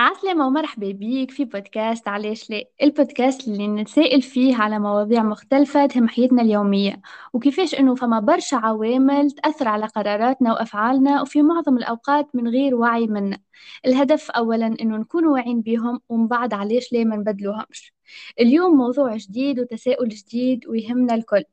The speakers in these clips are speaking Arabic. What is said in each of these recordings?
عسلامة ومرحبا بيك في بودكاست علاش لا؟ البودكاست اللي نتسائل فيه على مواضيع مختلفة تهم حياتنا اليومية وكيفاش إنه فما برشا عوامل تأثر على قراراتنا وأفعالنا وفي معظم الأوقات من غير وعي منا. الهدف أولا إنه نكون واعيين بيهم ومن بعد علاش لا ما نبدلوهمش. اليوم موضوع جديد وتساؤل جديد ويهمنا الكل.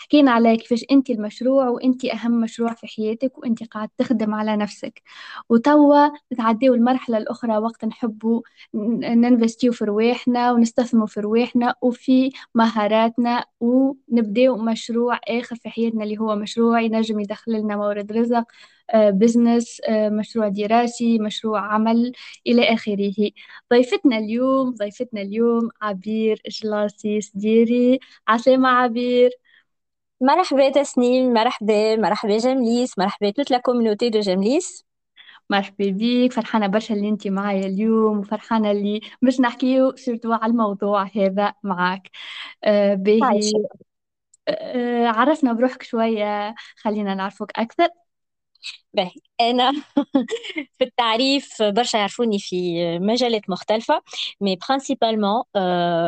حكينا على كيفاش أنت المشروع وأنت أهم مشروع في حياتك وأنت قاعد تخدم على نفسك. وتوا نتعديو المرحلة الأخرى وقت نحبوا ننفستيو في رواحنا ونستثمروا في رواحنا وفي مهاراتنا ونبداو مشروع آخر في حياتنا اللي هو مشروع ينجم يدخل لنا مورد رزق business مشروع دراسي مشروع عمل إلى آخره. ضيفتنا اليوم ضيفتنا اليوم عبير إجلاسي سديري عسلامة عبير. مرحبا تسنيم مرحبا مرحبا جمليس مرحبا toute la community de جمليس. مرحبا بيك فرحانة برشا اللي انت معايا اليوم وفرحانة اللي مش نحكيو surtout على الموضوع هذا معاك. آه باهي. آه عرفنا بروحك شوية خلينا نعرفك أكثر. باهي. أنا في التعريف برشا يعرفوني في مجالات مختلفة mais principalement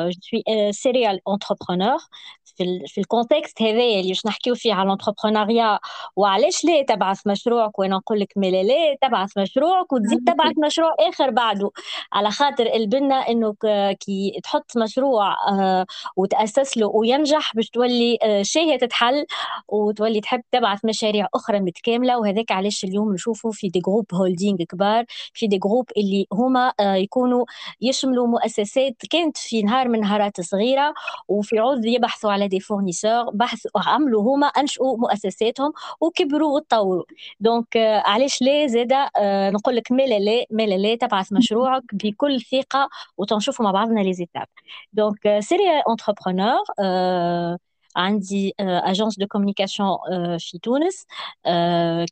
je suis serial entrepreneur في في ال contexte هذايا اللي باش نحكيو فيه على ال entrepreneuriat وعلاش لا تبعث مشروعك وأنا نقول لك ملا لا تبعث مشروعك وتزيد تبعث مشروع آخر بعده. على خاطر البنا انه كي تحط مشروع آه، وتأسس له وينجح باش تولي آه، شاهيه تتحل وتولي تحب تبعث مشاريع أخرى متكاملة وهذاك علاش اليوم نشوفوا في des groupes holding كبار في des groupes اللي هما آه، يكونوا يشملوا مؤسسات كانت في نهار من نهارات صغيرة وفي عوض يبحثوا على des fournisseurs بحثوا عملوا هما انشئوا مؤسساتهم وكبروا وتطوروا donc آه، علاش لا؟ زاده آه، نقول لك مالا لا مالا لا تبعث مشروعك بكل ثقة وتنشوفوا مع بعضنا les étapes. donc serial entrepreneur عندي agence de communication في تونس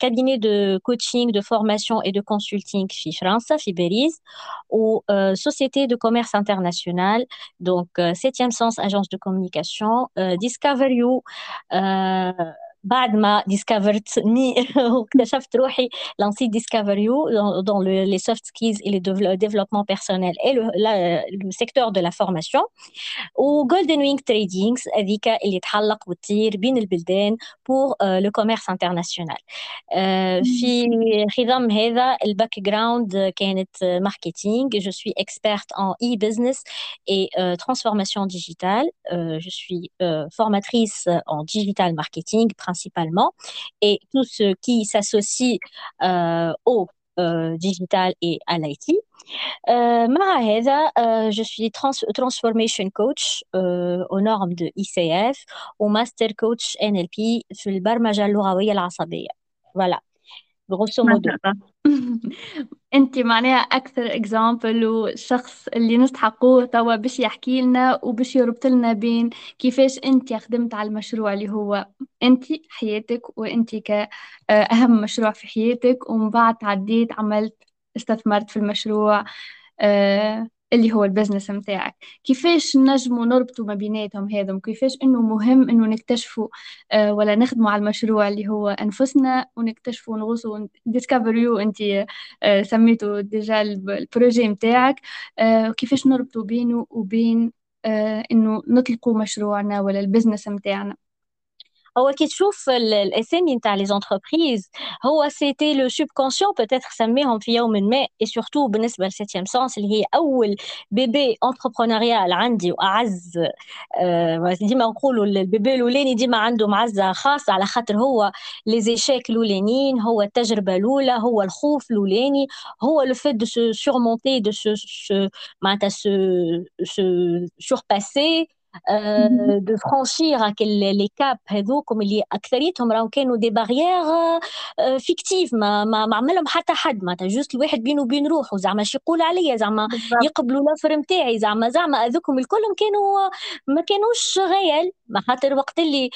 cabinet de coaching de formation et de consulting في فرنسا في باريس و société de commerce international. Donc septième sens agence de communication Discover You بعد ما ديسكفرتني واكتشفت روحي. لانسيت Discover You dans les soft skills et le développement personnel et le secteur de la formation و Golden Wings Trading هذيك اللي تحلق وتطير بين البلدان pour le commerce international في خضم هذا الباك جراوند كانت ماركتينغ جو سوي اكسبرت ان اي بزنس اي ترانسفورماسيون ديجيتال جو سوي formatrice en digital marketing principalement, et tout ce qui s'associe euh, au euh, digital et à l'IT. Euh, euh, je suis transformation coach aux normes de ICF ou master coach NLP sur le البرمجة اللغوية العصبية. Voilà, grosso modo. أنت معناها أكثر exemple والشخص اللي نستحقوه توا باش يحكي لنا وباش يربط لنا بين كيفاش أنت خدمت على المشروع اللي هو أنت حياتك وأنت كأهم مشروع في حياتك ومن بعد تعديت عملت استثمرت في المشروع آه، اللي هو ال business متاعك. كيفاش نجموا نربطوا ما بيناتهم هذا وكيفاش إنه مهم إنه نكتشفوا آه ولا نخدموا على المشروع اللي هو أنفسنا ونكتشفوا ونغوصوا Discover You أنت آه سميته déjà ال projet متاعك. آه كيفاش نربطوا بينه وبين إنه نطلقوا مشروعنا ولا ال business متاعنا. هو كي تشوف الاسامي نتاع les entreprises هو c'était le subconscient peut-être سميهم في يوم ما اي surtout بالنسبة ل septième sens اللي هي أول bébé entrepreneurial عندي وأعز آه ديما نقولوا ال bébé الأولاني ديما عنده معزة خاصة على خاطر هو les échecs الأولانيين هو التجربة الأولى هو الخوف الأولاني هو le fait de se surmonter de se معناتها se se surpasser de franchir هاك les caps هذوكم اللي اكثريتهم راهو كانوا des barrières fictives ما ما, ما عملهم حتى حد. معناتها juste الواحد بينه وبين روحه. زعما شي يقول عليا؟ زعما يقبلوا l'offre نتاعي زعما زعما هذوكم الكلهم كانوا ما كانوش غيال. ما خاطر وقت اللي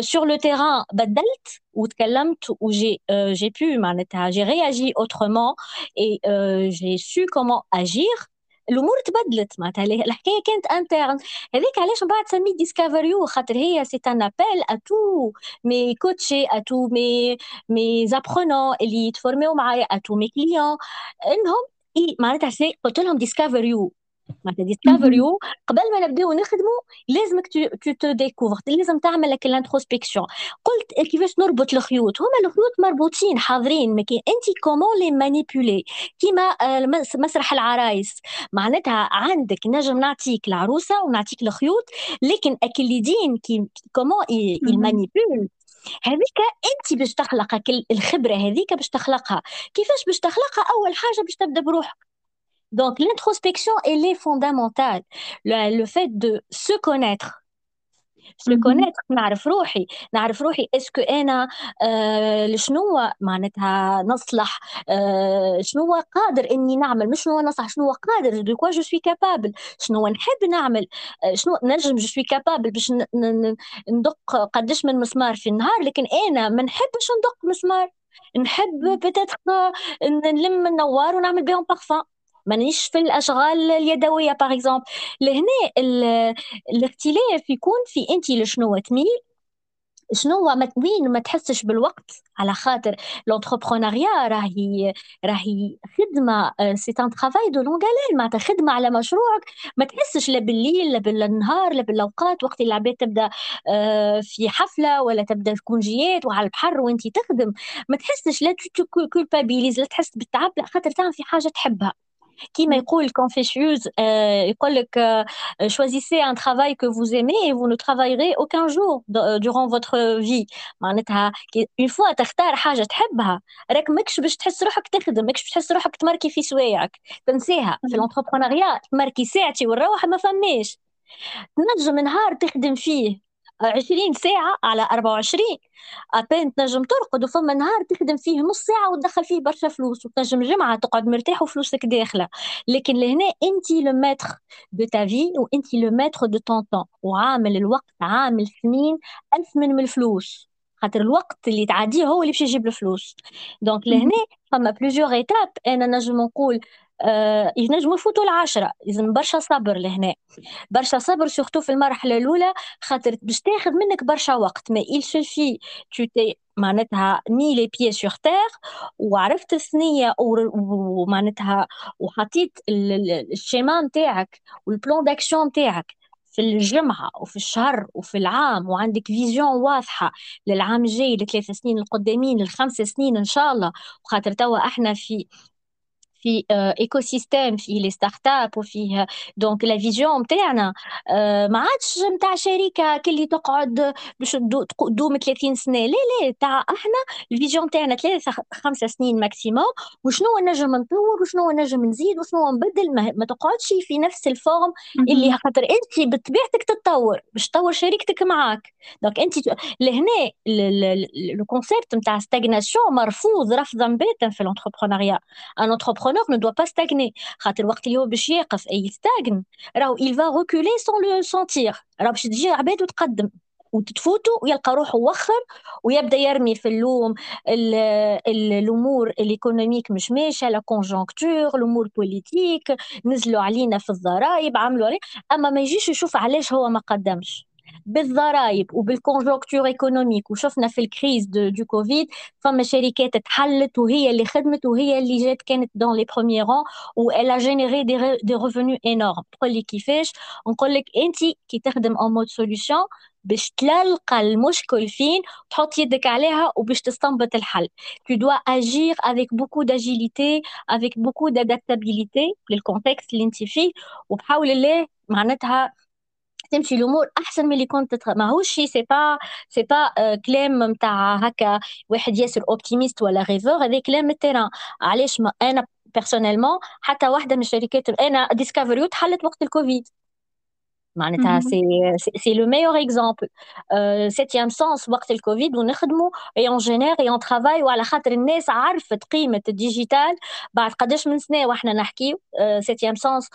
sur le terrain بدلت وتكلمت و j'ai j'ai pu معناتها j'ai réagi autrement et j'ai su comment agir الأمور تبدلت معناتها. الحكاية كانت interne هذيك علاش من بعد سميت Discover You خاطر هي c'est un appel à tous mes coachés à tous mes mes apprenants اللي يتفورميو معايا à tous mes clients إنهم معناتها قلت لهم Discover You معناتها Discover You قبل ما نبداو نخدموا لازمك te découvrir لازم تعمل لك ال introspection قلت كيفاش نربط الخيوط؟ هما الخيوط مربوطين حاضرين لكن انت comment les manipuler كيما مسرح العرايس. معناتها عندك نجم نعطيك العروسة ونعطيك الخيوط لكن هاك اليدين كي comment يمانيبيول هذيك انت باش تخلقك الخبرة هذيك باش تخلقها. كيفاش باش تخلقها؟ أول حاجة باش تبدأ بروحك. Donc, l'introspection, elle est fondamentale. Le, le fait de se connaître, se connaître نعرف روحي نعرف روحي est-ce que أنا آه شنو معناتها نصلح آه شنو قادر اني نعمل مش شنو نصلح شنو قادر de quoi je suis capable شنو نحب نعمل آه شنو نجم je suis capable باش ندق قداش من مسمار في النهار لكن أنا ما نحبش ندق مسمار نحب peut-être نلم النوار ونعمل بهم بارفان مانيش في الأشغال اليدوية par exemple لهنا الاختلاف يكون في انت لشنو تميل شنو ما وين ما تحسش بالوقت؟ على خاطر l'entrepreneuriat راهي راهي خدمة c'est un travail de longue haleine معناتها خدمة على مشروعك. ما تحسش لا بالليل لا بالنهار لا بالأوقات. وقت اللي العباد تبدأ آه، في حفلة ولا تبدأ في كونجيات وعلى البحر وانت تخدم. ما تحسش لا culpabilise لا تحس بالتعب لا خاطر تعمل في حاجة تحبها. كيما يقول كونفوشيوس يقول لك choisissez un travail que vous aimez et vous ne travaillerez aucun jour durant votre vie. معناتها une fois تختار حاجة تحبها راك ماكش باش تحس روحك تخدم ماكش باش تحس روحك تماركي في سوايعك تنساها في ال entrepreneuriat تماركي ساعتي والروح ما فماش تنجم نهار تخدم فيه 20 ساعة على 24 ou bien تنجم ترقد وفما نهار تخدم فيه نص ساعة وتدخل فيه برشا فلوس وتنجم جمعة تقعد مرتاح وفلوسك داخلة. لكن لهنا أنت le maître de ta vie وأنت le maître de ton temps وعامل الوقت عامل ثمين ألف من الفلوس خاطر الوقت اللي تعديه هو اللي باش يجيب الفلوس. donc لهنا فما plusieurs étapes أنا نجم نقول آه ينجموا يفوتوا العشرة. لازم برشا صبر لهنا. برشا صبر surtout في المرحلة الأولى خاطر باش تاخذ منك برشا وقت. ما il suffit t'es معناتها mis les pieds sur terre وعرفت الثنية ومعناتها وحطيت ال schéma نتاعك وال plan d'action نتاعك في الجمعة وفي الشهر وفي العام وعندك vision واضحة للعام الجاي لثلاث سنين القدامين للخمس سنين إن شاء الله. وخاطر توا إحنا في في écosystème في les start-up وفيه donc la vision نتاعنا ما عادش نتاع شركه اللي تقعد باش تدوم 30 سنه لا لا تاع إحنا ال vision نتاعنا ثلاثة خمسه سنين maximum وشنو نجم نطور وشنو نجم نزيد وشنو نبدل ما, ما تقعدش في نفس ال forme اللي خاطر انت بطبيعتك تتطور باش تطور شركتك معاك donc انت لهنا le concept نتاع stagnation مرفوض رفضا باتا في ال entrepreneuriat un entrepreneur ne doit pas stagner. خاطر وقت اللي هو باش يقف اي يستاغن راهو il va reculer sans le sentir. راه باش تجي عباد وتقدم وتتفوتوا ويلقى روحه وخر ويبدا يرمي في اللوم الأمور ال économiques مش ماشيه la conjoncture الأمور politiques نزلوا علينا في الضرائب عملوا عليه اما ما يجيش يشوف علاش هو ما قدمش بالضرائب وبال conjoncture économique وشفنا في ال crise de, de COVID فما شركات تحلت وهي اللي خدمت وهي اللي جات كانت dans les premiers rangs و elle a généré des, des revenus énormes تقول لي كيفاش؟ نقول لك أنت كي تخدم en mode solution باش تلقى المشكل فين تحط يدك عليها وباش تستنبط الحل. Tu dois agir avec beaucoup d'agilité avec beaucoup d'adaptabilité لل contexte اللي انت فيه وبحول الله معناتها تمشي الأمور أحسن من اللي كنت تتخ... ماهوش شي c'est pas c'est pas كلام نتاع هكا واحد ياسر optimiste ولا rêveur هذا كلام ال terrain. علاش ما؟ أنا personnellement حتى واحدة من الشركات أنا Discover تحلت وقت الكوفيد. معناتها c'est c'est le meilleur exemple septième sens وقت الكوفيد ونخدموا et on génère et on travaille وعلى خاطر الناس عرفت قيمة ال digital. بعد قداش من سنة وإحنا نحكيو septième sens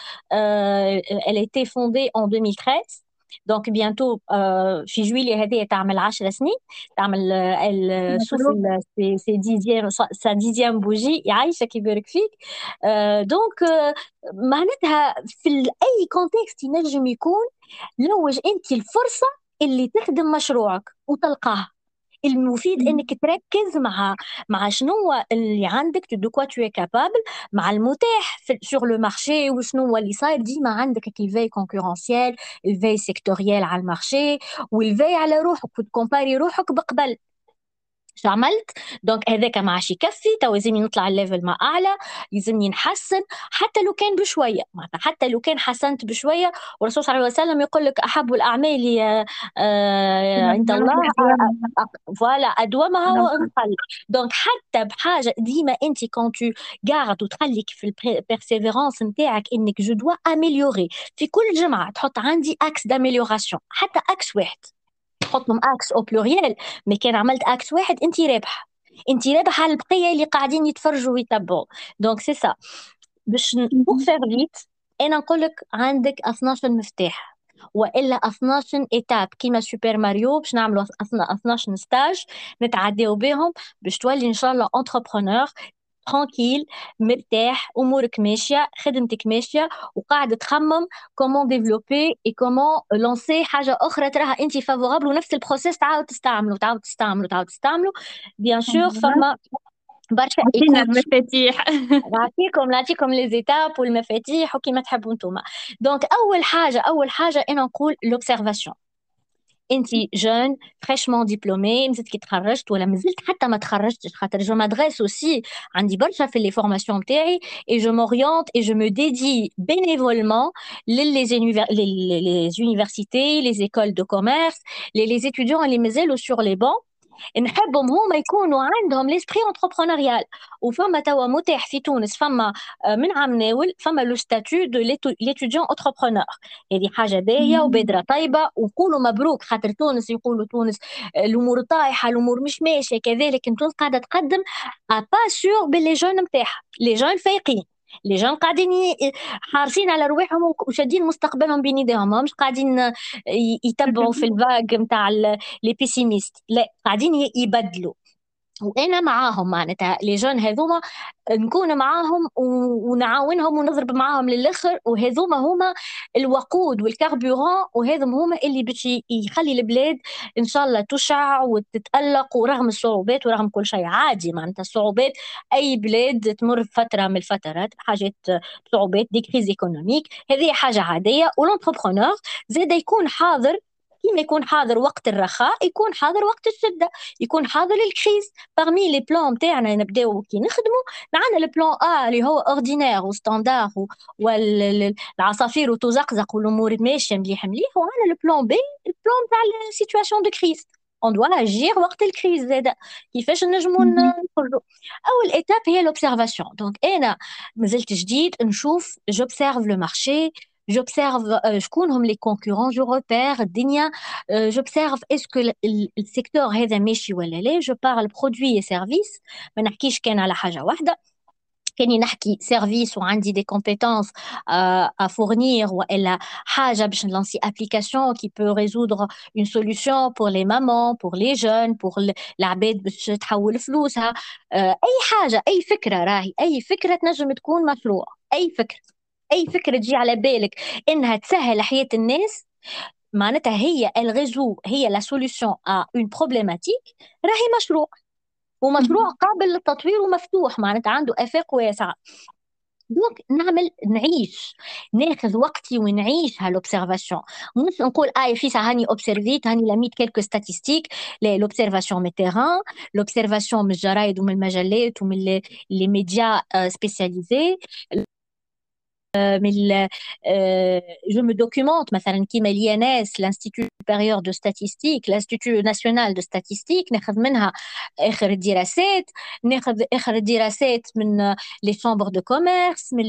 elle a été fondée en 2013 donc bientôt في جويلية هذه تعمل 10 سنين تعمل شوف c'est dixième sa dixième bougie يعيشك يبارك فيك donc معناتها في أي contexte ينجم يكون large انت الفرصة اللي تخدم مشروعك وتلقاه المفيد إنك تركز مع مع شنو اللي عندك de quoi t'es capable مع المتاح sur le marché وشنو هو اللي صاير ديما عندك ال veille concurrentielle ال veille sectorielle على ال marché وال veille على روحك وت comparer روحك بقبل. شو عملت؟ donc هذاك ما عادش يكفي تو لازمني نطلع ال level ما أعلى لازمني نحسن حتى لو كان بشوية معناتها حتى لو كان حسنت بشوية والرسول صلى الله عليه وسلم يقول لك أحب الأعمال آه عند الله voilà أدومها وان قل donc حتى بحاجة ديما انت كون تو قاعد وتخليك في ال persévérance نتاعك إنك je dois améliorer في كل جمعة تحط عندي x d'amélioration حتى x واحد. تحطهم x au pluriel mais كان عملت x واحد انت رابحة. انت رابحة على البقية اللي قاعدين يتفرجوا ويتبعوا donc c'est ça باش pour faire vite أنا نقول لك عندك 12 مفتاح. وإلا 12 étapes كيما سوبر ماريو باش نعملوا 12 stages نتعداو بهم باش تولي إن شاء الله entrepreneur tranquille مرتاح أمورك ماشية خدمتك ماشية وقاعد تخمم comment développer et comment lancer حاجة أخرى تراها أنت favorable ونفس ال process تعاود تستعملوا تعاود تستعملوا تعاود تستعملوا bien sûr فما برشا المفاتيح. نعطيكم نعطيكم les étapes والمفاتيح وكيما تحبوا نتوما. donc أول حاجة أول حاجة أنا نقول l'observation انت jeune fraîchement diplômé مازلت كي تخرجت ولا مازلت حتى ما تخرجتش. خاطر je m'adresse aussi عندي برشا في les formations نتاعي et je m'oriente et je me dédie bénévolement les les universités les écoles de commerce les les étudiants اللي مازالوا sur les bancs نحبهم هما يكونوا عندهم l'esprit entrepreneurial وفما توا متاح في تونس فما آه، من عام ناول فما le statut de l'étudiant entrepreneur هذه حاجة باهية وبادرة طيبة ونقولوا مبروك خاطر تونس يقولوا تونس آه، الأمور طايحة الأمور مش ماشية كذلك تونس قاعدة تقدم bah sûr بال les jeunes نتاعها les jeunes فايقين. les jeunes قاعدين حارسين على رواحهم وشادين مستقبلهم بين ايديهم مش قاعدين يتبعوا في ال vague نتاع les pessimistes. لا قاعدين يبدلوا. وأنا معاهم معناتها les jeunes هذوما نكون معاهم ونعاونهم ونضرب معاهم للآخر وهذوما هما الوقود وال carburant وهذم هما اللي باش يخلي البلاد إن شاء الله تشع وتتألق ورغم الصعوبات ورغم كل شيء. عادي معناتها الصعوبات أي بلاد تمر فترة من الفترات حاجات صعوبات des crises économiques هذه حاجة عادية و l'entrepreneur زاد يكون حاضر كيما يكون حاضر وقت الرخاء يكون حاضر وقت الشدة يكون حاضر ال crise parmi les plans تاعنا نبدأو كي نخدموا عندنا ال plan A اللي هو ordinaire و standard والعصافير وتزقزق والأمور ماشية مليح مليح وعندنا ال plan B ال plan تاع ال situation de crise on doit agir وقت ال crise زاد كيفاش نجمو نخرجوا أول étape هي l'observation donc أنا مازلت جديد نشوف j'observe le marché j'observe شكون هم les concurrents je repère الدنيا j'observe est-ce que ال secteur هذا ماشي ولا لا je parle produits et services ما نحكيش كان على حاجة واحدة كاني نحكي services وعندي des compétences à fournir والا حاجة باش ن lancer application qui peut résoudre une solution pour les mamans pour les jeunes pour العباد باش تحول فلوسها اي حاجة اي فكره راهي اي فكره تنجم تكون مشروع اي فكره أي فكرة تجي على بالك إنها تسهل حياة الناس معناتها هي ال réseau هي la solution à une problématique راهي مشروع. ومشروع قابل للتطوير ومفتوح معناتها عنده أفاق واسعة. donc نعمل نعيش ناخذ وقتي ونعيش هال observation مش نقول آه في هاني observit هاني لميت quelques statistiques l'observation من terrain l'observation من الجرايد ومن المجلات ومن les médias spécialisés من je me documente مثلا كيما ال INS l'institut supérieur de statistique l'institut national de statistique ناخذ منها آخر الدراسات ناخذ آخر الدراسات من les chambres de commerce من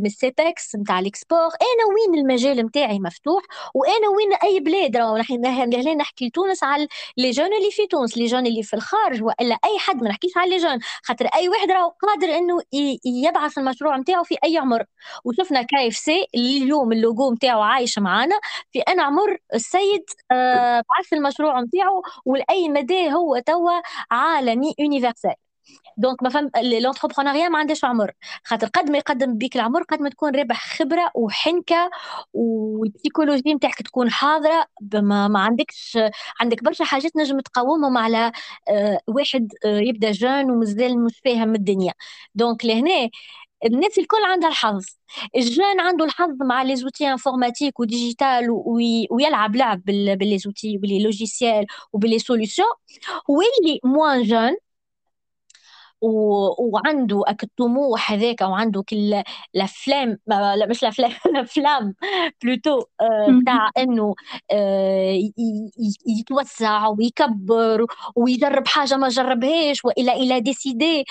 من ال CEPEX نتاع ال export أنا وين المجال نتاعي مفتوح؟ وأنا وين أي بلاد راهو؟ نحن نحكي لتونس على les jeunes اللي في تونس les jeunes اللي في الخارج وإلا أي حد ما نحكيش على les jeunes خاطر أي واحد راهو قادر إنه يبعث المشروع نتاعو في أي عمر. وشفنا KFC اللي اليوم اللوجو نتاعو عايش معانا. في أنا عمر السيد آه بعث المشروع نتاعو ولأي مدى هو توا عالمي universel donc ما فهم l'entrepreneuriat ما عندهاش عمر خاطر قد ما يقدم بيك العمر قد ما تكون رابح خبرة وحنكة وال psychologie نتاعك تكون حاضرة. ما, ما عندكش عندك برشا حاجات نجم تقاومهم على آه، واحد آه، يبدأ jeune ومازال مش فاهم الدنيا. donc لهنا الناس الكل عندها الحظ. ال jeune عنده الحظ مع les outils informatiques و digital ويلعب لعب ب les outils ب les logiciels وب les solutions واللي moins jeune وعنده الطموح هذاك وعنده كل la flamme لا مش الأفلام la flamme plutôt بتاع إنه آه، يتوسع ويكبر ويجرب حاجة ما جربهاش وإلا il a décidé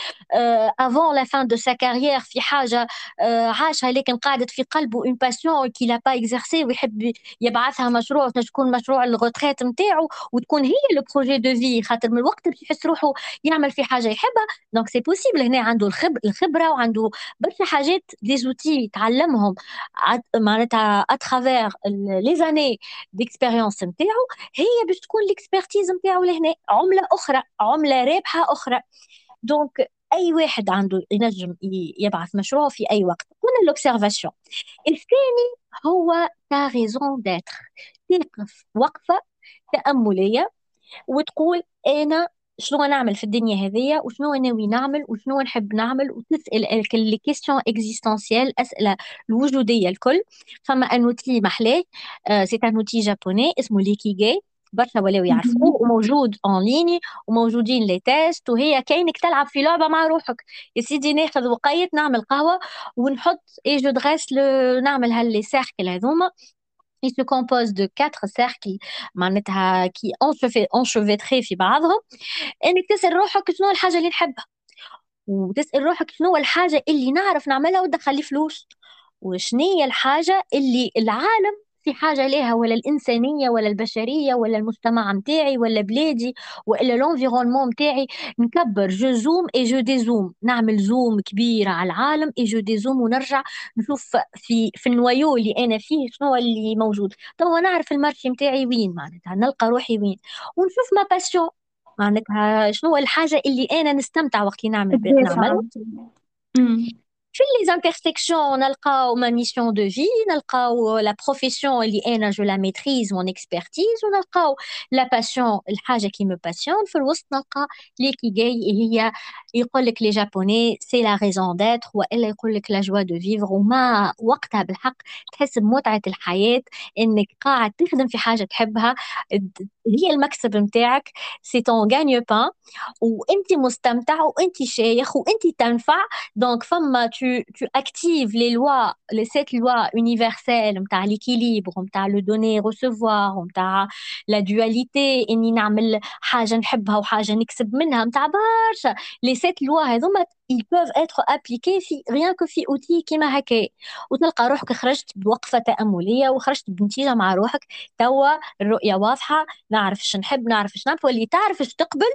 avant la fin de sa carrière في حاجة آه، عاشها لكن قاعدت في قلبه une passion qu'il n'a pas exercée ويحب يبعثها مشروع تكون مشروع ال retraite نتاعو وتكون هي le projet de vie خاطر من الوقت اللي يحس روحه يعمل في حاجة يحبها. donc c'est possible هنا عنده الخبر الخبرة وعنده برشا حاجات des outils يتعلمهم معناتها à travers les années d'expérience نتاعو هي باش تكون l'expertise نتاعو لهنا. عملة أخرى عملة رابحة أخرى. donc أي واحد عنده ينجم يبعث مشروع في أي وقت. هنا l'observation الثاني هو ta raison d'être تقف وقفة تأملية وتقول أنا شنو نعمل في الدنيا هذيا وشنو ناوي نعمل وشنو نحب نعمل وتسأل les questions existentielles أسئلة الوجودية الكل. فما un outil محلاه c'est un outil japonais اسمه l'ikigai برشا ولاو يعرفوه وموجود en ligne وموجودين les tests وهي كاينك تلعب في لعبة مع روحك. يا سيدي ناخذ وقيت نعمل قهوة ونحط et je dresse نعمل ها les cercles هذوما. Qui se compose de quatre cercles معناتها كي enchevêtrés في بعضهم. إنك تسأل روحك شنو الحاجة اللي نحبها. وتسأل روحك شنو الحاجة اللي نعرف نعملها وتدخل لي فلوس. وشنية الحاجة اللي العالم في حاجة ليها ولا الإنسانية ولا البشرية ولا المجتمع نتاعي ولا بلادي ولا l'environnement نتاعي نكبر je zoome et je dézoome. نعمل zoom كبيره على العالم et je dézoome ونرجع نشوف في في ال noyau اللي أنا فيه شنو اللي موجود. توا نعرف ال marché نتاعي وين معناتها نلقى روحي وين. ونشوف ma passion معناتها شنو الحاجة اللي أنا نستمتع وقت نعمل نعمل في les intersections نلقاو ma mission de vie نلقاو la profession اللي أنا je la maîtrise mon expertise ونلقاو la passion الحاجة qui me passionne في الوسط نلقى l'ikigai هي يقول لك les Japonais c'est la raison d'être وإلا يقول لك la joie de vivre وما وقتها بالحق تحس بمتعة الحياة إنك قاعد تخدم في حاجة تحبها. هي المكسب نتاعك c'est ton gagne-pain وانت مستمتع وانت شايخ وانت تنفع. donc فما tu, tu actives les lois, les sept lois universelles, نتاع l'équilibre, نتاع le donner recevoir, نتاع la dualité, اني نعمل حاجة نحبها وحاجة نكسب منها, نتاع برشا les sept lois هذوما ils peuvent être appliqués في rien que في outil كيما هكا وتلقى روحك خرجت بوقفة تأملية وخرجت بنتيجة مع روحك توا الرؤية واضحة نعرف إيش نحب نعرف إيش نعرف واللي تعرف إيش تقبل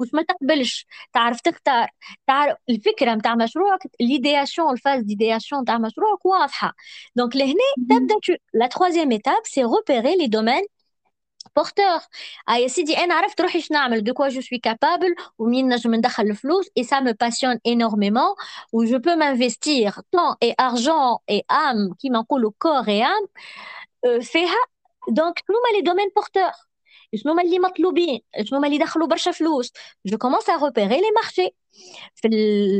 وش ما تقبلش. تعرف تختار. تعرف الفكرة متاع مشروعك l'idéation الفاز d'idéation تاع مشروعك واضحة. donc لهنا تبدأ la troisième étape c'est repérer les domaines porteurs آه يا سيدي أنا عرفت روحي شنو نعمل de quoi je suis capable ومنين نجم ندخل الفلوس et ça me passionne énormément où je peux m'investir temps et argent et âme كيما نقولوا corps et âme فيها. donc شنو هما les domaines porteurs شنو هما اللي مطلوبين؟ شنو هما اللي دخلوا برشا فلوس؟ je commence à repérer les marchés في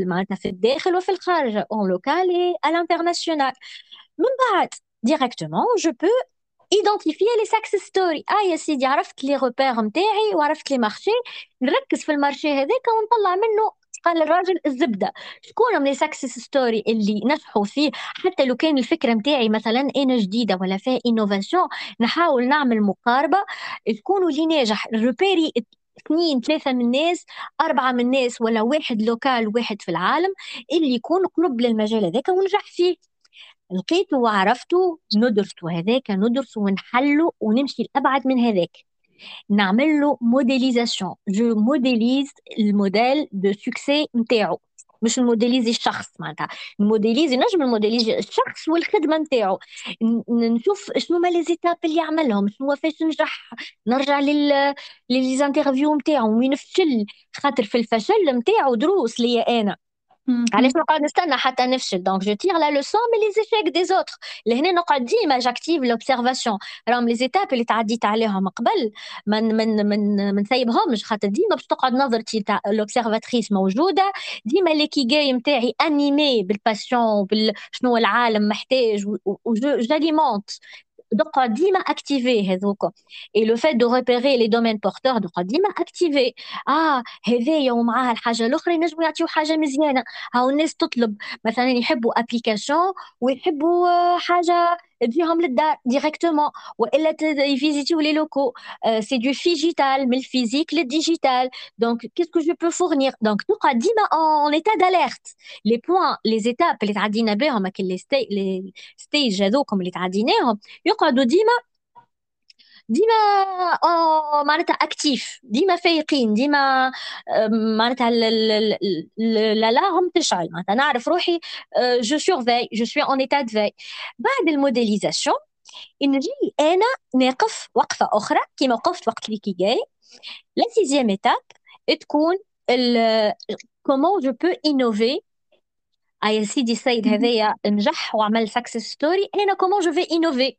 معناتها في الداخل وفي الخارج en local et à l'international. من بعد directement je peux identifier les success stories آه يا سيدي عرفت les repères نتاعي وعرفت les marchés نركز في ال marché هذاك ونطلع منه قال الراجل الزبدة. شكون من les success stories اللي نجحوا فيه؟ حتى لو كان الفكرة نتاعي مثلا أنا جديدة ولا فيها innovation نحاول نعمل مقاربة. شكونو اللي ناجح؟ repérer اثنين ثلاثة من الناس أربعة من الناس ولا واحد local واحد في العالم اللي يكون قرب للمجال هذاك ونجح فيه. لقيته وعرفته ندرسه هذاك ندرسه ونحله ونمشي لأبعد من هذاك. نعمل له modélisation je modélise le modèle de succès نتاعو. مش ن modéliser الشخص معناتها. ن modéliser نجم ن modéliser الشخص والخدمة نتاعو. نشوف شنو ما les étapes اللي يعملهم شنو فاش نجح. نرجع لل ل les interviews نتاعو. وين فشل؟ خاطر في الفشل نتاعو دروس ليا أنا. علاش نقعد نستنى حتى نفشل donc je tire la leçon mais les échecs des autres لهنا نقعد ديما j'active l'observation راهم les étapes اللي تعديت عليهم قبل من من من ما نسيبهمش خاطر ديما باش تقعد نظرتي تاع l'observatrice موجوده ديما l'ikigai نتاعي animé بال passion بال شنو العالم محتاج و également donc ديما activer هذوك et le fait de repérer les domaines porteurs donc ديما activer آه هذايا ومعاها الحاجة الاخرى ينجموا يعطيو حاجة مزيانه هاو الناس تطلب مثلا يحبوا application ويحبوا حاجة تجيهم للدار directement والا ي visiter و les locaux c'est du phygital من ال physique لل digital donc qu'est-ce que je peux fournir donc تبقى ديما en état d'alerte les points les étapes اللي تعدينا بهم هكا les stages هذوكم اللي تعديناهم يقعدوا ديما ديما معناتها actifs ديما فايقين ديما معناتها ال alarme تشعل. معناتها نعرف روحي je surveille je suis en état veille بعد ال modélisation نجي أنا ناقف وقفة أخرى كيما وقفت وقت جاي. la sixième étape تكون comment je peux innover et سيدي السيد هذايا نجح وعمل success story أنا comment je vais innover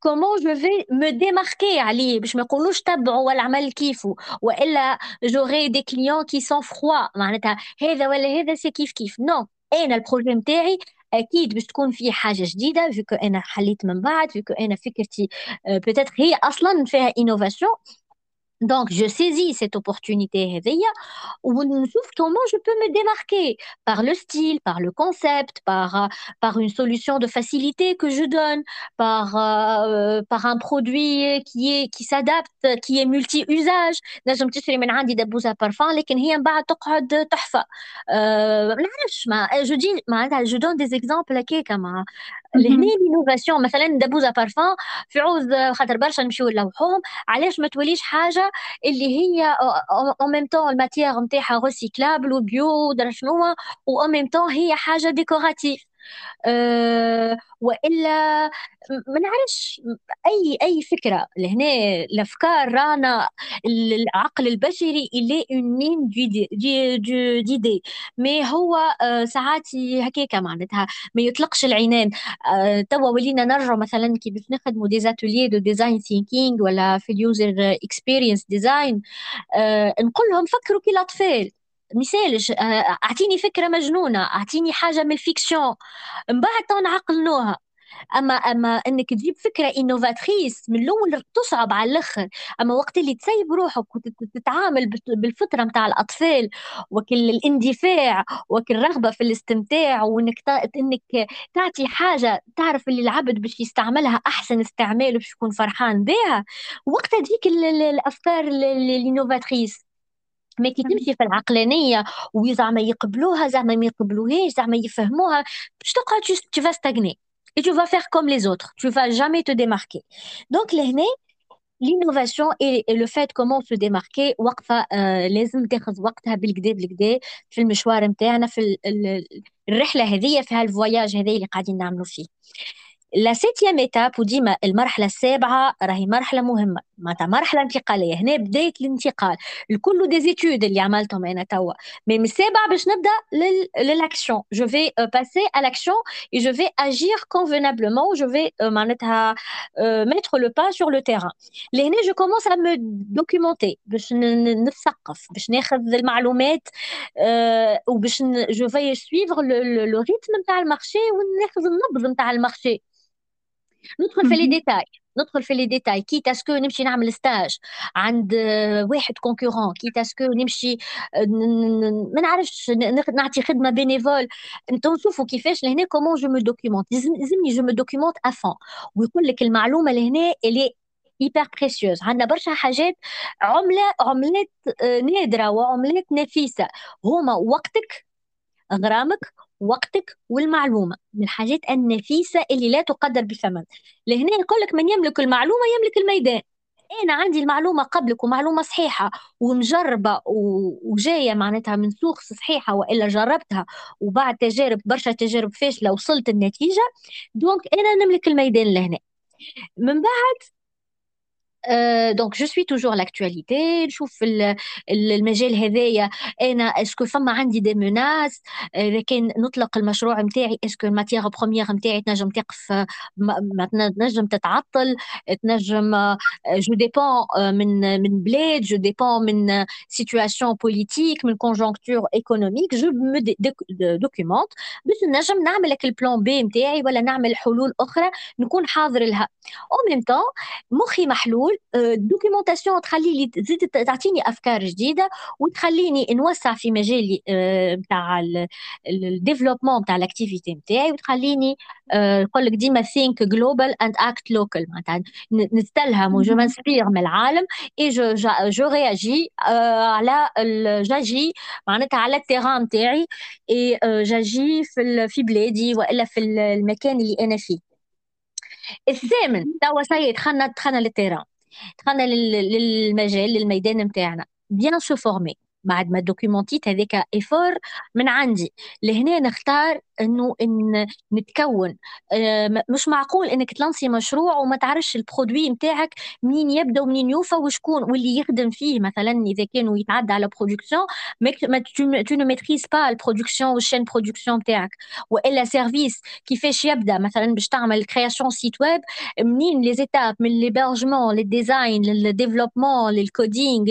comment je vais me démarquer عليه باش ما يقولوش تبعوا ولا عمل كيفه. وإلا j'aurai des clients qui sont froids معناتها هذا ولا هذا c'est كيف كيف. non أنا ال projet نتاعي أكيد باش تكون فيه حاجة جديدة vu que أنا حليت من بعد vu que أنا فكرتي peut-être هي أصلا فيها innovation Donc, je saisis cette opportunité où comment je peux me démarquer par le style, par le concept, par, par une solution de facilité que je donne, par, euh, par un produit qui est qui s'adapte, qui est multi-usage. نجم تشري من عندي دبوسة بارفان لكن هي من بعد تقعد تحفة. ما نعرفش ما je dis معناتها je donne des exemples هكاكا مع لهنا لينوفاسيون مثلا دبوزة بارفان في عوز خاطر برشا نمشيو نلوحوهم. علاش ما توليش حاجة اللي هي en même temps ال matière نتاعها recyclable و bio درا شنو و ميم طون هي حاجة décorative أه وإلا ما نعرفش أي أي فكرة. لهنا الأفكار رانا العقل البشري illimité mais هو أه ساعات هكاك معناتها. ما يطلقش العنان. أه توا ولينا نرجع مثلا كي باش نخدموا des ateliers de design thinking ولا في ال user experience design نقول لهم فكروا كي الاطفال معلش آه، أعطيني فكرة مجنونة أعطيني حاجة من ال fiction من بعد نعقلنوها أما أما إنك تجيب فكرة innovatrice من الأول تصعب على الآخر. أما وقت اللي تسيب روحك وتتعامل بالفطرة نتاع الأطفال وكل الاندفاع وكل الرغبه في الاستمتاع وإنك إنك تعطي حاجة تعرف اللي العبد باش يستعملها أحسن استعمال باش يكون فرحان بها وقتها تجيك الأفكار الإنوفاتريس. ما تمشي في العقلانية وزعما يقبلوها زعما ما يقبلوهاش زعما يفهموها باش تقعد tu vas stagner et tu vas faire comme les autres. Tu vas jamais te démarquer. Donc لهنا l'innovation et, le fait comment se démarquer وقفه آه لازم تاخذ وقتها بالكدا بالكدا في المشوار نتاعنا في الرحلة هذه في هال voyage هذه اللي قاعدين نعملوا فيه. la septième étape وديما المرحلة السابعة راهي مرحلة مهمة. معناتها مرحلة انتقالية. هنا بداية الانتقال. الكل des études اللي عملتهم أنا توا. mais من السابعة باش نبدأ لل action. je vais passer à l'action et je vais agir convenablement je vais معناتها mettre le pas sur le terrain لهنا je commence à me documenter باش نثقف باش ناخذ المعلومات وباش je vais suivre le rythme نتاع ال marché وناخذ النبض نتاع ال marché. ندخل في les détails ندخل في les détails. quitte à ce que نمشي نعمل stage عند واحد concurrent quitte à ce que نمشي ما نعرفش نعطي خدمة bénévole انت نشوفوا كيفاش لهنا comment je me documente لازمني je me documente à fond ويقول لك المعلومة لهنا elle est hyper précieuse عندنا برشا حاجات عمله عملات نادرة وعملات نفيسة. هما وقتك غرامك وقتك والمعلومة من الحاجات النفيسة اللي لا تقدر بثمن. لهنا يقول لك من يملك المعلومة يملك الميدان. أنا عندي المعلومة قبلك ومعلومة صحيحة ومجربة وجاية معناتها من سوخ صحيحة وإلا جربتها وبعد تجارب برشا تجارب فاشلة وصلت النتيجة. donc أنا نملك الميدان لهنا. من بعد donc je suis toujours l'actualité نشوف المجال هذايا أنا est-ce que فما عندي des menaces اذا كان نطلق المشروع نتاعي est-ce que ال matière première نتاعي تنجم تقف ما تنجم تتعطل تنجم je dépends من من بلاد je dépends من situation politique من conjoncture économique je me documente باش نجم نعمل لك ال plan B نتاعي ولا نعمل حلول أخرى نكون حاضر لها أو ميم طون مخي محلول ال documentation تخلي لي تزيد تعطيني أفكار جديدة وتخليني نوسع في مجالي نتاع ال développement نتاع ال activité نتاعي وتخليني نقول لك ديما think global and act local معناتها نستلهم و je m'inspire من العالم et je je réagis على جاجي معناتها على ال terrain نتاعي اي جاجي في في بلادي وإلا في المكان اللي أنا فيه. الثامن توا سيد دخلنا دخلنا لل terrain. دخلنا للمجال للميدان نتاعنا. bien se former. بعد ما documentيت هذاك ايفور من عندي. لهنا نختار إنه إن نتكون. آه، مش معقول إنك ت lancer مشروع وما تعرفش ال produit نتاعك منين يبدأ ومنين يوفى وشكون واللي يخدم فيه. مثلا إذا كانوا يتعدى على production mais tu ne maîtrises pas ال production وال chaîne production نتاعك وإلا service كيفاش يبدأ؟ مثلا باش تعمل création site web منين لي زيتاب من ليبرجمون للديزاين للديفلوبمون للكودينغ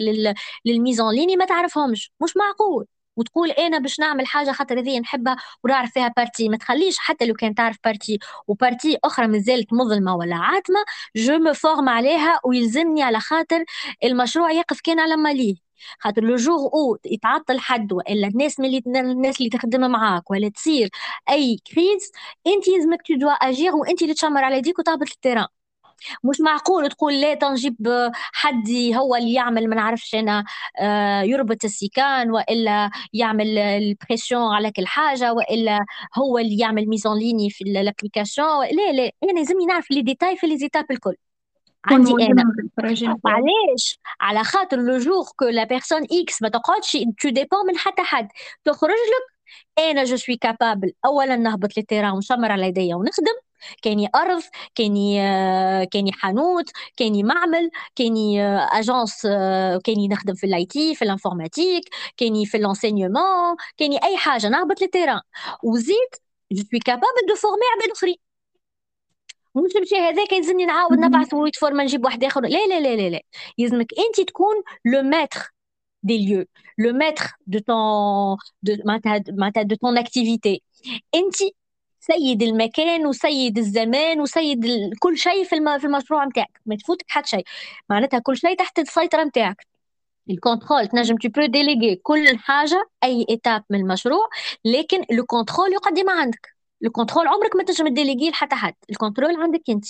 للميزون ليني ما تعرفهمش. مش معقول. وتقول أنا باش نعمل حاجة خاطر هذه نحبها ونعرف فيها partie ما تخليش حتى لو كان تعرف partie وبارتي أخرى مازالت مظلمة ولا عاتمة جو مو فورم عليها ويلزمني على خاطر المشروع يقف كان على ماليه خاطر لو جور أو يتعطل حد وإلا الناس اللي الناس اللي تخدم معاك ولا تصير أي كريز انت لازمك دوا اجير وانت اللي تشمر على ديك وتهبط للتيران. مش معقول تقول لا تنجيب حد هو اللي يعمل ما نعرفش أنا آه، يربط السيكان وإلا يعمل البريسيون على كل حاجة وإلا هو اللي يعمل mise en ligne في ال application لا لا أنا لازمني نعرف les détails في les étapes الكل. عندي أنا. علاش؟ على خاطر le jour que la personne X ما تقعدش tu dépends من حتى حد. تخرج لك أنا je suis capable اولا نهبط لل terrain ونشمر على يديا ونخدم. كاني أرض كاني كاني حانوت كاني معمل كاني agence كاني نخدم في ال IT في ال informatique كاني في ال enseignement كاني أي حاجة نهبط لل terrain وزيد je suis capable de former عباد اخرين مش بشي هذاك يلزمني نعاود نبعث و يت forma نجيب واحد آخر. لا لا لا لا لا. يلزمك أنت تكون le maître des lieux, le maître de ton de معناتها de ton activité. أنت سيد المكان وسيد الزمان وسيد كل شيء في في المشروع نتاعك ما تفوتك حتى شيء. معناتها كل شيء تحت السيطرة نتاعك ال contrôle تنجم tu peux déléguer كل حاجة أي étape من المشروع لكن le contrôle يقدم عندك. ال contrôle عمرك ما تنجم ت déléguer لحتى حد. ال contrôle عندك أنت.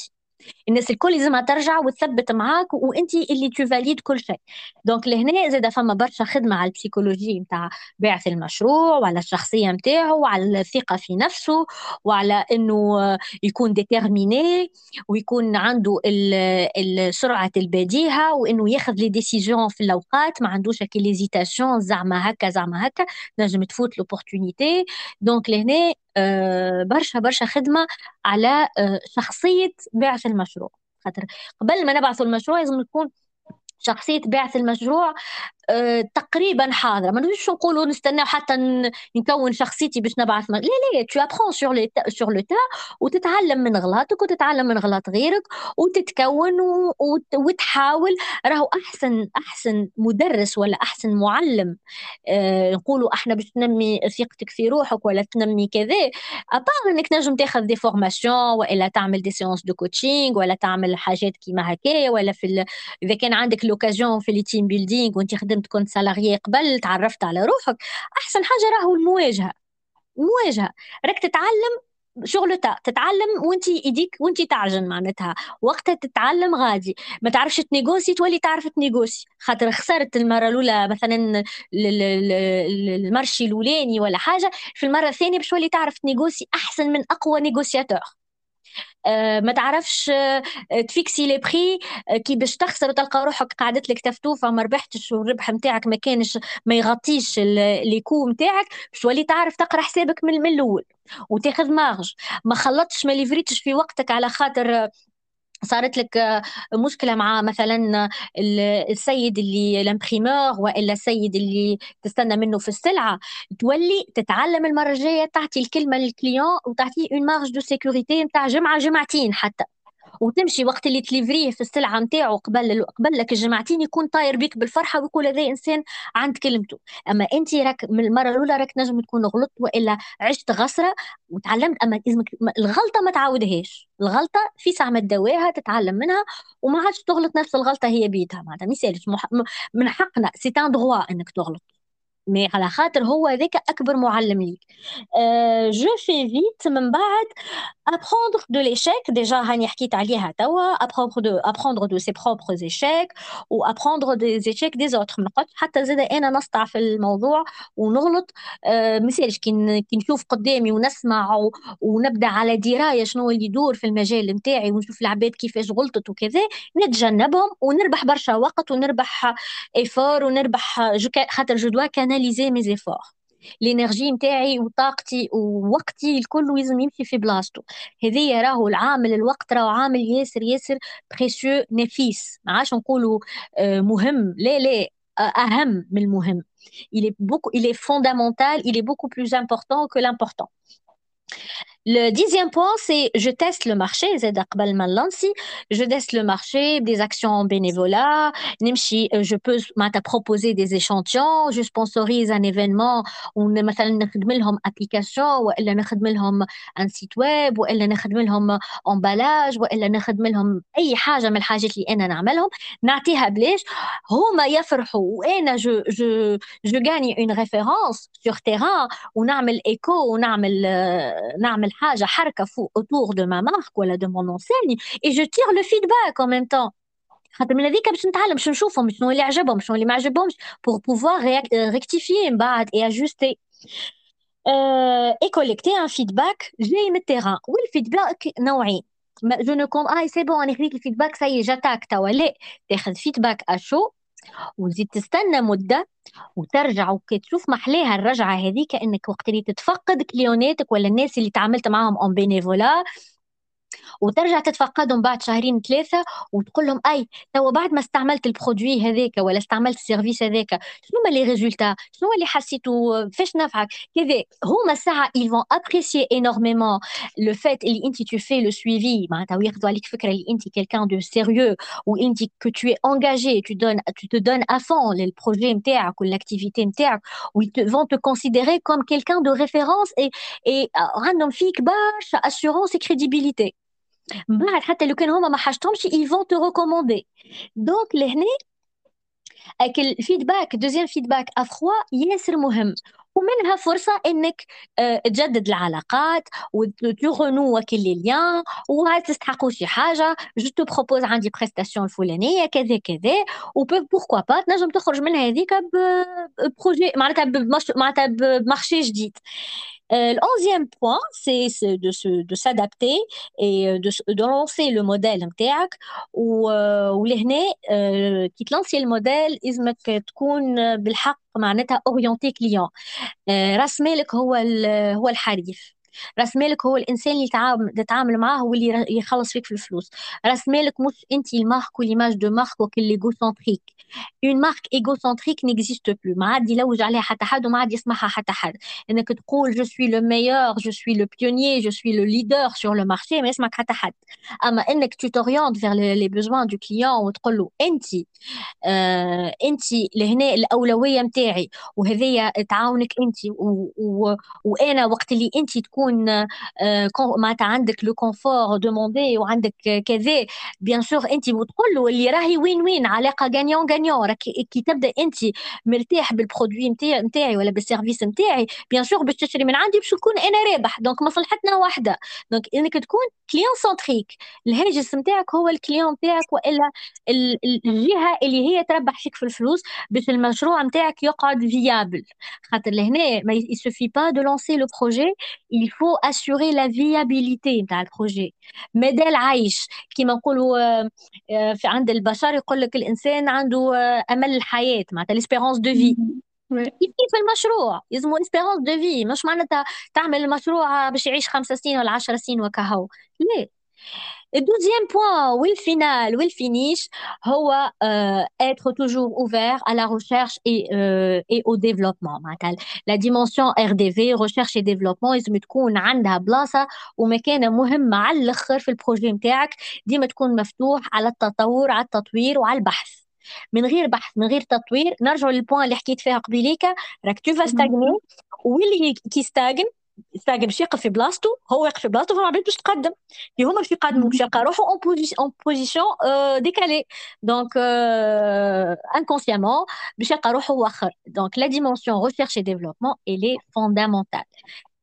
الناس الكل لازمها ترجع وتثبت معاك وانت اللي ت valide كل شيء. donc لهنا زاد فما برشا خدمة على ال psychologie نتاع باعث المشروع وعلى الشخصية نتاعو وعلى الثقة في نفسه وعلى إنه يكون déterminé ويكون عنده سرعة البديهة وإنه ياخذ les décisions في الأوقات ما عندوش هكا l'hésitation زعما هكا زعما هكا نجم تفوت l'opportunité donc لهنا برشا برشا خدمة على آه، شخصية باعث المشروع. خاطر قبل ما نبعث المشروع لازم تكون شخصية باعث المشروع تقريبا حاضرة. ما نقولش نقولوا نستناو حتى نكون شخصيتي باش نبعث لا لا tu apprends sur les sur le tas وتتعلم من غلطك وتتعلم من غلط غيرك وتتكون وتحاول. راهو احسن أحسن مدرس ولا أحسن معلم أه نقولوا إحنا باش تنمي ثقتك في روحك ولا تنمي كذا à part إنك نجم تاخذ des formations وإلا تعمل des séances de coaching ولا تعمل حاجات كيما هكايا ولا في إذا كان عندك l'occasion في les team building وأنت خدمت كنت salarié قبل تعرفت على روحك. أحسن حاجة راهو المواجهة. المواجهة. راك تتعلم شغل تتعلم وانت ايديك وانت تعجن معناتها. وقتها تتعلم غادي. ما تعرفش ت négocier تولي تعرف ت négocier. خاطر خسرت المرة الأولى مثلا ال marché الأولاني ولا حاجة. في المرة الثانية باش تولي تعرف ت négocier أحسن من أقوى négociateur. ما تعرفش ت fixer les prix كي باش تخسر وتلقى روحك قعدت لك تفتوفه ما ربحتش والربح نتاعك ما كانش ما يغطيش les coûts نتاعك باش تولي تعرف تقرأ حسابك من الأول. وتاخذ marge. ما خلطتش ما livré تش في وقتك على خاطر صارت لك آه، مشكلة مع مثلا السيد اللي ال imprimeur وإلا السيد اللي تستنى منه في السلعة. تولي تتعلم المرة الجاية تعطي الكلمة لل client وتعطيه une marge de sécurité نتاع جمعة جمعتين حتى. وتمشي وقت اللي ت livré ه في السلعة نتاعو قبل قبل لك يكون طاير بيك بالفرحة ويقول هذا إنسان عند كلمته. أما أنت راك من المرة الأولى راك نجم تكون غلطت وإلا عشت غصرة وتعلمت أما الغلطة ما تعاودهاش الغلطة في ساعة ما تداويها تتعلم منها وما عادش تغلط نفس الغلطة هي بيدها معناتها ما من حقنا c'est un droit إنك تغلط. mais على خاطر هو هذاك أكبر معلم ليك. je fais vite من بعد apprendre de l'échec. Déjà هاني حكيت عليها توا. Apprendre de apprendre de ses propres échecs ou apprendre des échecs des autres. ما نقعدش حتى زاد أنا نسطع في الموضوع ونغلط. أه مثالش كي كي نشوف قدامي ونسمع ونبدأ على دراية شنو اللي يدور في المجال نتاعي ونشوف العباد كيفاش غلطت وكذا نتجنبهم ونربح برشا وقت ونربح effort ونربح خاطر je dois canaliser mes efforts ال énergie نتاعي وطاقتي ووقتي الكل لازم يمشي في بلاصتو هذه راهو العامل الوقت راهو عامل ياسر ياسر بريسيو نفيس. ما عادش نقولوا آه، مهم. لا لا أهم من المهم. Il est beaucoup il est fondamental il est beaucoup plus important que l'important. Le dixième point, c'est je teste le marché, je teste le marché, des actions en bénévolat, euh, je peux proposer des échantillons, je sponsorise un événement, ou مثلا نخدم لهم application ولا نخدم لهم un site web ولا نخدم لهم emballage ولا نخدم لهم اي حاجه من الحاجات اللي انا نعملهم نعطيها بلاش هما يفرحوا وانا جو جو جو غاني اون ريفيرونس سور تيران ونعمل ايكو ونعمل نعمل حاجة حركة فوق autour de ma marque ولا de mon enseigne et je tire le feedback en même temps. خاطر من هذيك باش نتعلم باش نشوفهم شنو اللي عجبهم شنو اللي ما عجبهمش pour pouvoir rectifier من بعد et ajuster. Euh, et collecter un feedback. جاي من التيران والفيدباك نوعين جو نو كون اي سي بون أنا خذيت الفيدباك سي جاتاك توا لا تاخذ فيدباك اشو وتزيد تستنى مدة وترجع وكي تشوف محلاها الرجعة هذيك إنك وقت اللي تتفقد كليوناتك ولا الناس اللي تعاملت معاهم اون بينيفولا وترجع تتفقدهم بعد شهرين ثلاثة وتقول لهم أي توا بعد ما استعملت البرودوي هذاك ولا استعملت السيرفيس هذاك شنو هما لي ريزولتا؟ شنو اللي حسيتوا فاش نفعك؟ كذا. هما الساعة ils vont apprécier énormément le fait اللي أنت tu fais le suivi. معناتها وياخذوا عليك فكرة اللي أنت quelqu'un de sérieux وانت que tu es engagé. Tu donnes tu te donnes à fond لل projet نتاعك وال activité نتاعك و ils vont te considérer comme quelqu'un de référence et et عندهم فيك برشا assurance et crédibilité. من بعد حتى لو كان هما ما حاجتهمش ils vont te recommander. donc لهنا الـ feedback deuxième feedback افخوا ياسر مهم ومنها فرصة انك آه، تجدد العلاقات و tu renoues les liens وهل تستحقوا شي حاجة je te propose عندي prestation الفلانية كذا كذا و pourquoi pas تنجم تخرج من هذيك projet معناتها معناتها ب marché جديد Euh, le onzième point, c'est de, se, de s'adapter et euh, de, de lancer le modèle نتاعك ولهنا كي ت lancer ال modèle لازمك تكون بالحق معناتها orienté client راس مالك هو هو الحريف راس مالك هو الإنسان اللي تتعامل معاه هو اللي يخلص فيك في الفلوس. راس مالك مش أنت ال marque و l'image de marque وكل l'égocentrique une marque égocentrique n'existe plus ما عاد يلوج عليها حتى حد وما عاد يسمعها حتى حد. إنك تقول je suis le meilleur je suis le pionnier je suis le leader sur le marché ما يسمعك حتى حد. أما إنك tu t'orientes vers les besoins du client وتقول له أنت آه أنت لهنا الأولوية نتاعي وهذيا تعاونك أنت وأنا وقت اللي أنت تكون تكون معناتها عندك le confort demandé وعندك كذا bien sûr انت وتقول له اللي راهي وين وين علاقة gagnant gagnant راك كي تبدأ انت مرتاح بال produit نتاعي ولا بال service نتاعي bien sûr باش تشري من عندي باش نكون أنا رابح. donc مصلحتنا واحدة. donc إنك تكون client centrique الهاجس نتاعك هو ال client نتاعك وإلا الجهة اللي هي تربح فيك في الفلوس باش المشروع نتاعك يقعد viable خاطر لهنا ما يسوفي pas de lancer le projet il faut assurer la viabilité نتاع ال projet. مدى العيش كيما نقولوا في عند البشر يقول لك الإنسان عنده أمل الحياة معناتها l'espérance de vie. كيف كيف المشروع؟ يلزمو espérance de vie مش معناتها تعمل المشروع باش يعيش خمسة سنين ولا عشر سنين وكهو. لا. ال douzième point وال final وال finish هو être toujours ouvert à la recherche et, euh, et au développement. La dimension RDV recherche et développement لازم تكون عندها بلاصة ومكانة مهمة على الآخر في ال projet نتاعك ديما تكون مفتوح على التطور على التطوير وعلى البحث. من غير بحث من غير تطوير نرجع لل point اللي حكيت فيها قبيليك راك tu vas stagner واللي كي stagne يستاجر باش يقف في بلاصتو هو يقف في بلاصتو فما عباد باش تقدم اللي هما باش يقدموا باش يلقى روحو en position position décalée donc inconsciemment باش يلقى روحو واخر. donc la dimension recherche et développement elle est fondamentale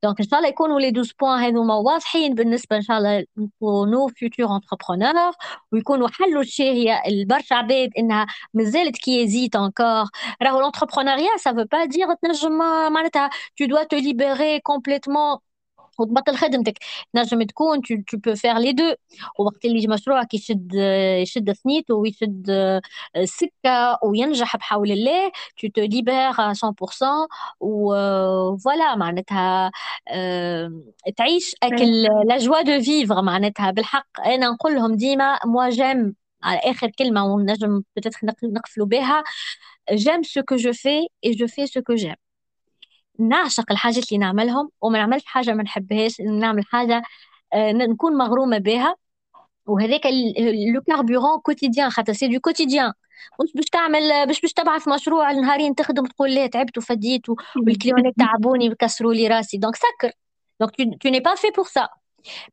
donc ان شاء الله يكونوا les 12 points هذوما واضحين بالنسبة إن شاء الله nos futurs entrepreneurs ويكونوا حلوا الشيء هي البرشا عباد إنها مازالت qui hésitent encore راهو l'entrepreneuriat ça veut pas dire تنجم معناتها tu dois te libérer complètement وتبطل خدمتك. تنجم تكون tu tu peux faire les deux وقت اللي مشروعك يشد يشد ثنيته ويشد سكة وينجح بحول الله tu te libères 100% و voilà معناتها تعيش أكل la joie de vivre معناتها. بالحق أنا نقول لهم ديما moi j'aime على آخر كلمة ونجم نقفلوا بها. J'aime ce que je fais et je fais ce que j'aime. نعشق الحاجات اللي نعملهم وما نعملش حاجة ما نحبهاش نعمل حاجة آه، نكون مغرومة بها. وهذاك le carburant quotidien خاطر c'est du quotidien مش باش تعمل باش باش تبعث مشروع نهارين تخدم تقول ليه تعبت وفديت وال clientات تعبوني وكسروا لي راسي. donc سكر donc tu n'es pas fait pour ça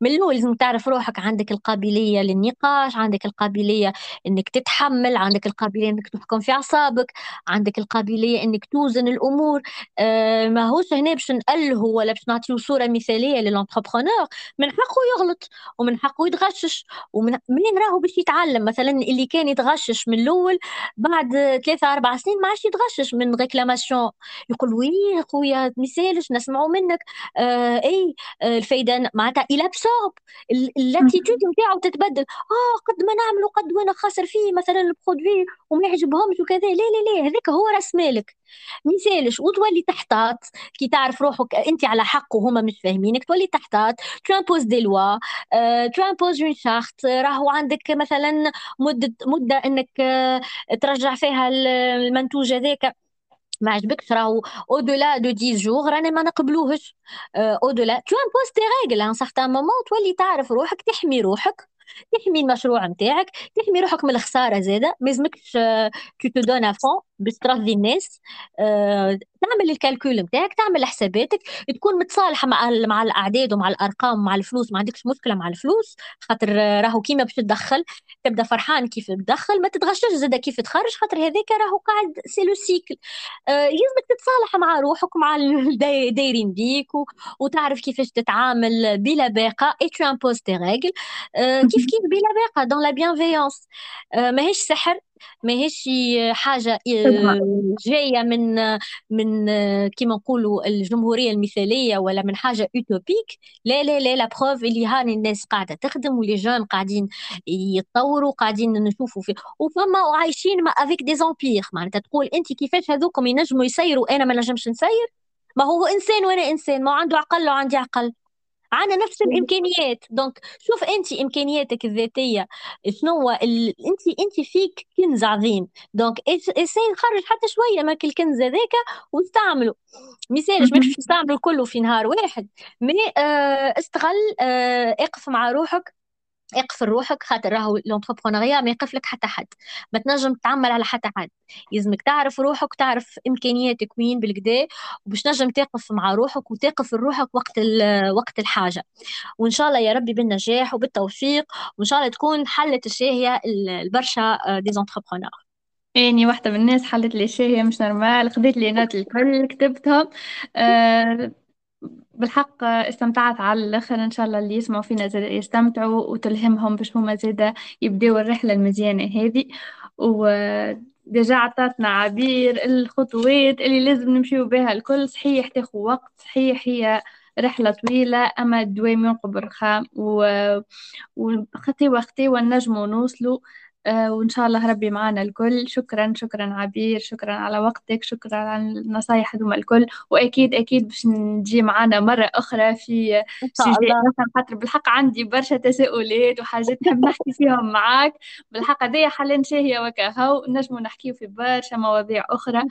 من الأول لازم تعرف روحك عندك القابلية للنقاش عندك القابلية إنك تتحمل عندك القابلية إنك تحكم في أعصابك عندك القابلية إنك توزن الأمور. آه ما هوش هنا باش نأله ولا باش نعطيه صورة مثالية لل entrepreneur من حقه يغلط ومن حقه يتغشش ومن منين راهو باش يتعلم. مثلا اللي كان يتغشش من الأول بعد ثلاثة أربع سنين ما عادش يتغشش من réclamation يقول oui خويا مثالش نسمعوا منك. آه إي آه الفايدة معناتها il absorbe ال attitude نتاعو تتبدل. آه قد ما نعملوا قد وأنا خاسر فيه مثلا ال produit وما يعجبهمش وكذا. لا لا لا هذاك هو رأس مالك. مثالش وتولي تحتاط. كي تعرف روحك أنت على حق وهما مش فاهمينك تولي تحتاط. tu imposes des lois tu imposes une charte راهو عندك مثلا مدة مدة إنك آه، ترجع فيها المنتوج هذاك. ما عجبكش راهو au-delà de 10 jours رانا ما نقبلوهش. au-delà tu imposes tes règles un certain moment تولي تعرف روحك تحمي روحك تحمي المشروع نتاعك تحمي روحك من الخسارة زاده. ما لازمكش tu te donnes à fond باش ترضي الناس. أه تعمل ال calcul نتاعك تعمل حساباتك. تكون متصالحة مع مع الأعداد ومع الأرقام ومع الفلوس ما عندكش مشكلة مع الفلوس. خاطر راهو كيما باش تدخل تبدأ فرحان كيف تدخل ما تتغشش زاده كيف تخرج. خاطر هذاك راهو قاعد c'est le cycle أه يلزمك تتصالح مع روحك ومع الدايرين بيك وتعرف كيفاش تتعامل بلا باقة. et tu imposes tes règles كيف كيف بلا باقة؟ donc la bienveillance ماهيش سحر. ماهيش حاجة آه، جاية من من آه، كيما نقولوا الجمهورية المثالية ولا من حاجة utopique لا لا لا la preuve اللي هاني الناس قاعدة تخدم و les jeunes قاعدين يتطوروا قاعدين نشوفوا في وفما عايشين ما avec des empires معناتها تقول انت كيفاش هذوكم ينجموا يسيروا؟ أنا ما نجمش نسير. ما هو إنسان وأنا إنسان. ما عنده عقل وعندي عقل. عندنا نفس الإمكانيات. donc شوف انت إمكانياتك الذاتية شنو هو ال... انت انت فيك كنز عظيم. donc essaie نخرج حتى شوية من الكنز هذاك واستعمله. مثال مش تستعمله كله في نهار واحد. mais آه استغل آه اقف مع روحك. اقفل روحك خاطر راهو l'entrepreneuriat ما يقف لك حتى حد. ما تنجم تعمل على حتى حد. يلزمك تعرف روحك تعرف إمكانياتك وين بالكدا وباش تنجم تقف مع روحك وتقف روحك وقت وقت الحاجة. وإن شاء الله يا ربي بالنجاح وبالتوفيق وإن شاء الله تكون حلت الشاهيه البرشا des entrepreneurs إني واحدة من الناس حلت لي شيء مش normal. خذيت les notes الكل كتبتهم. أه بالحق استمتعت على الآخر. إن شاء الله اللي يسمعوا فينا زاد يستمتعوا وتلهمهم باش هما زاد يبداو الرحلة المزيانة هذه. و déjà عطاتنا عبير الخطوات اللي لازم نمشيو بها الكل. صحيح تاخذ وقت صحيح هي رحلة طويلة أما الدوام ينقب رخام و... وخطي والنجم نوصلوا آه، وإن شاء الله ربي معنا الكل. شكرا شكرا عبير شكرا على وقتك شكرا على النصايح هذوما الكل. وأكيد أكيد باش نجي معنا مرة أخرى في مثلا خاطر بالحق عندي برشا تساؤلات وحاجات نحب نحكي فيهم معاك. بالحق هذيا حل شاهية وكهو نجموا نحكيو في برشا مواضيع أخرى.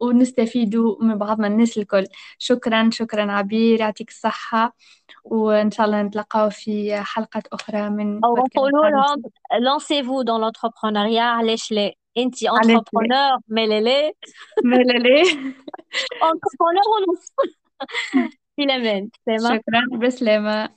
ونستفيدوا من بعضنا الناس الكل. شكرا شكرا عبير. يعطيك الصحة. وإن شاء الله نتلقاو في حلقات أخرى من نقولوا لهم lancez-vous dans l'entrepreneuriat علاش لا انت entrepreneur ملالي ملالي entrepreneur ونص في الامان شكرا بسلامة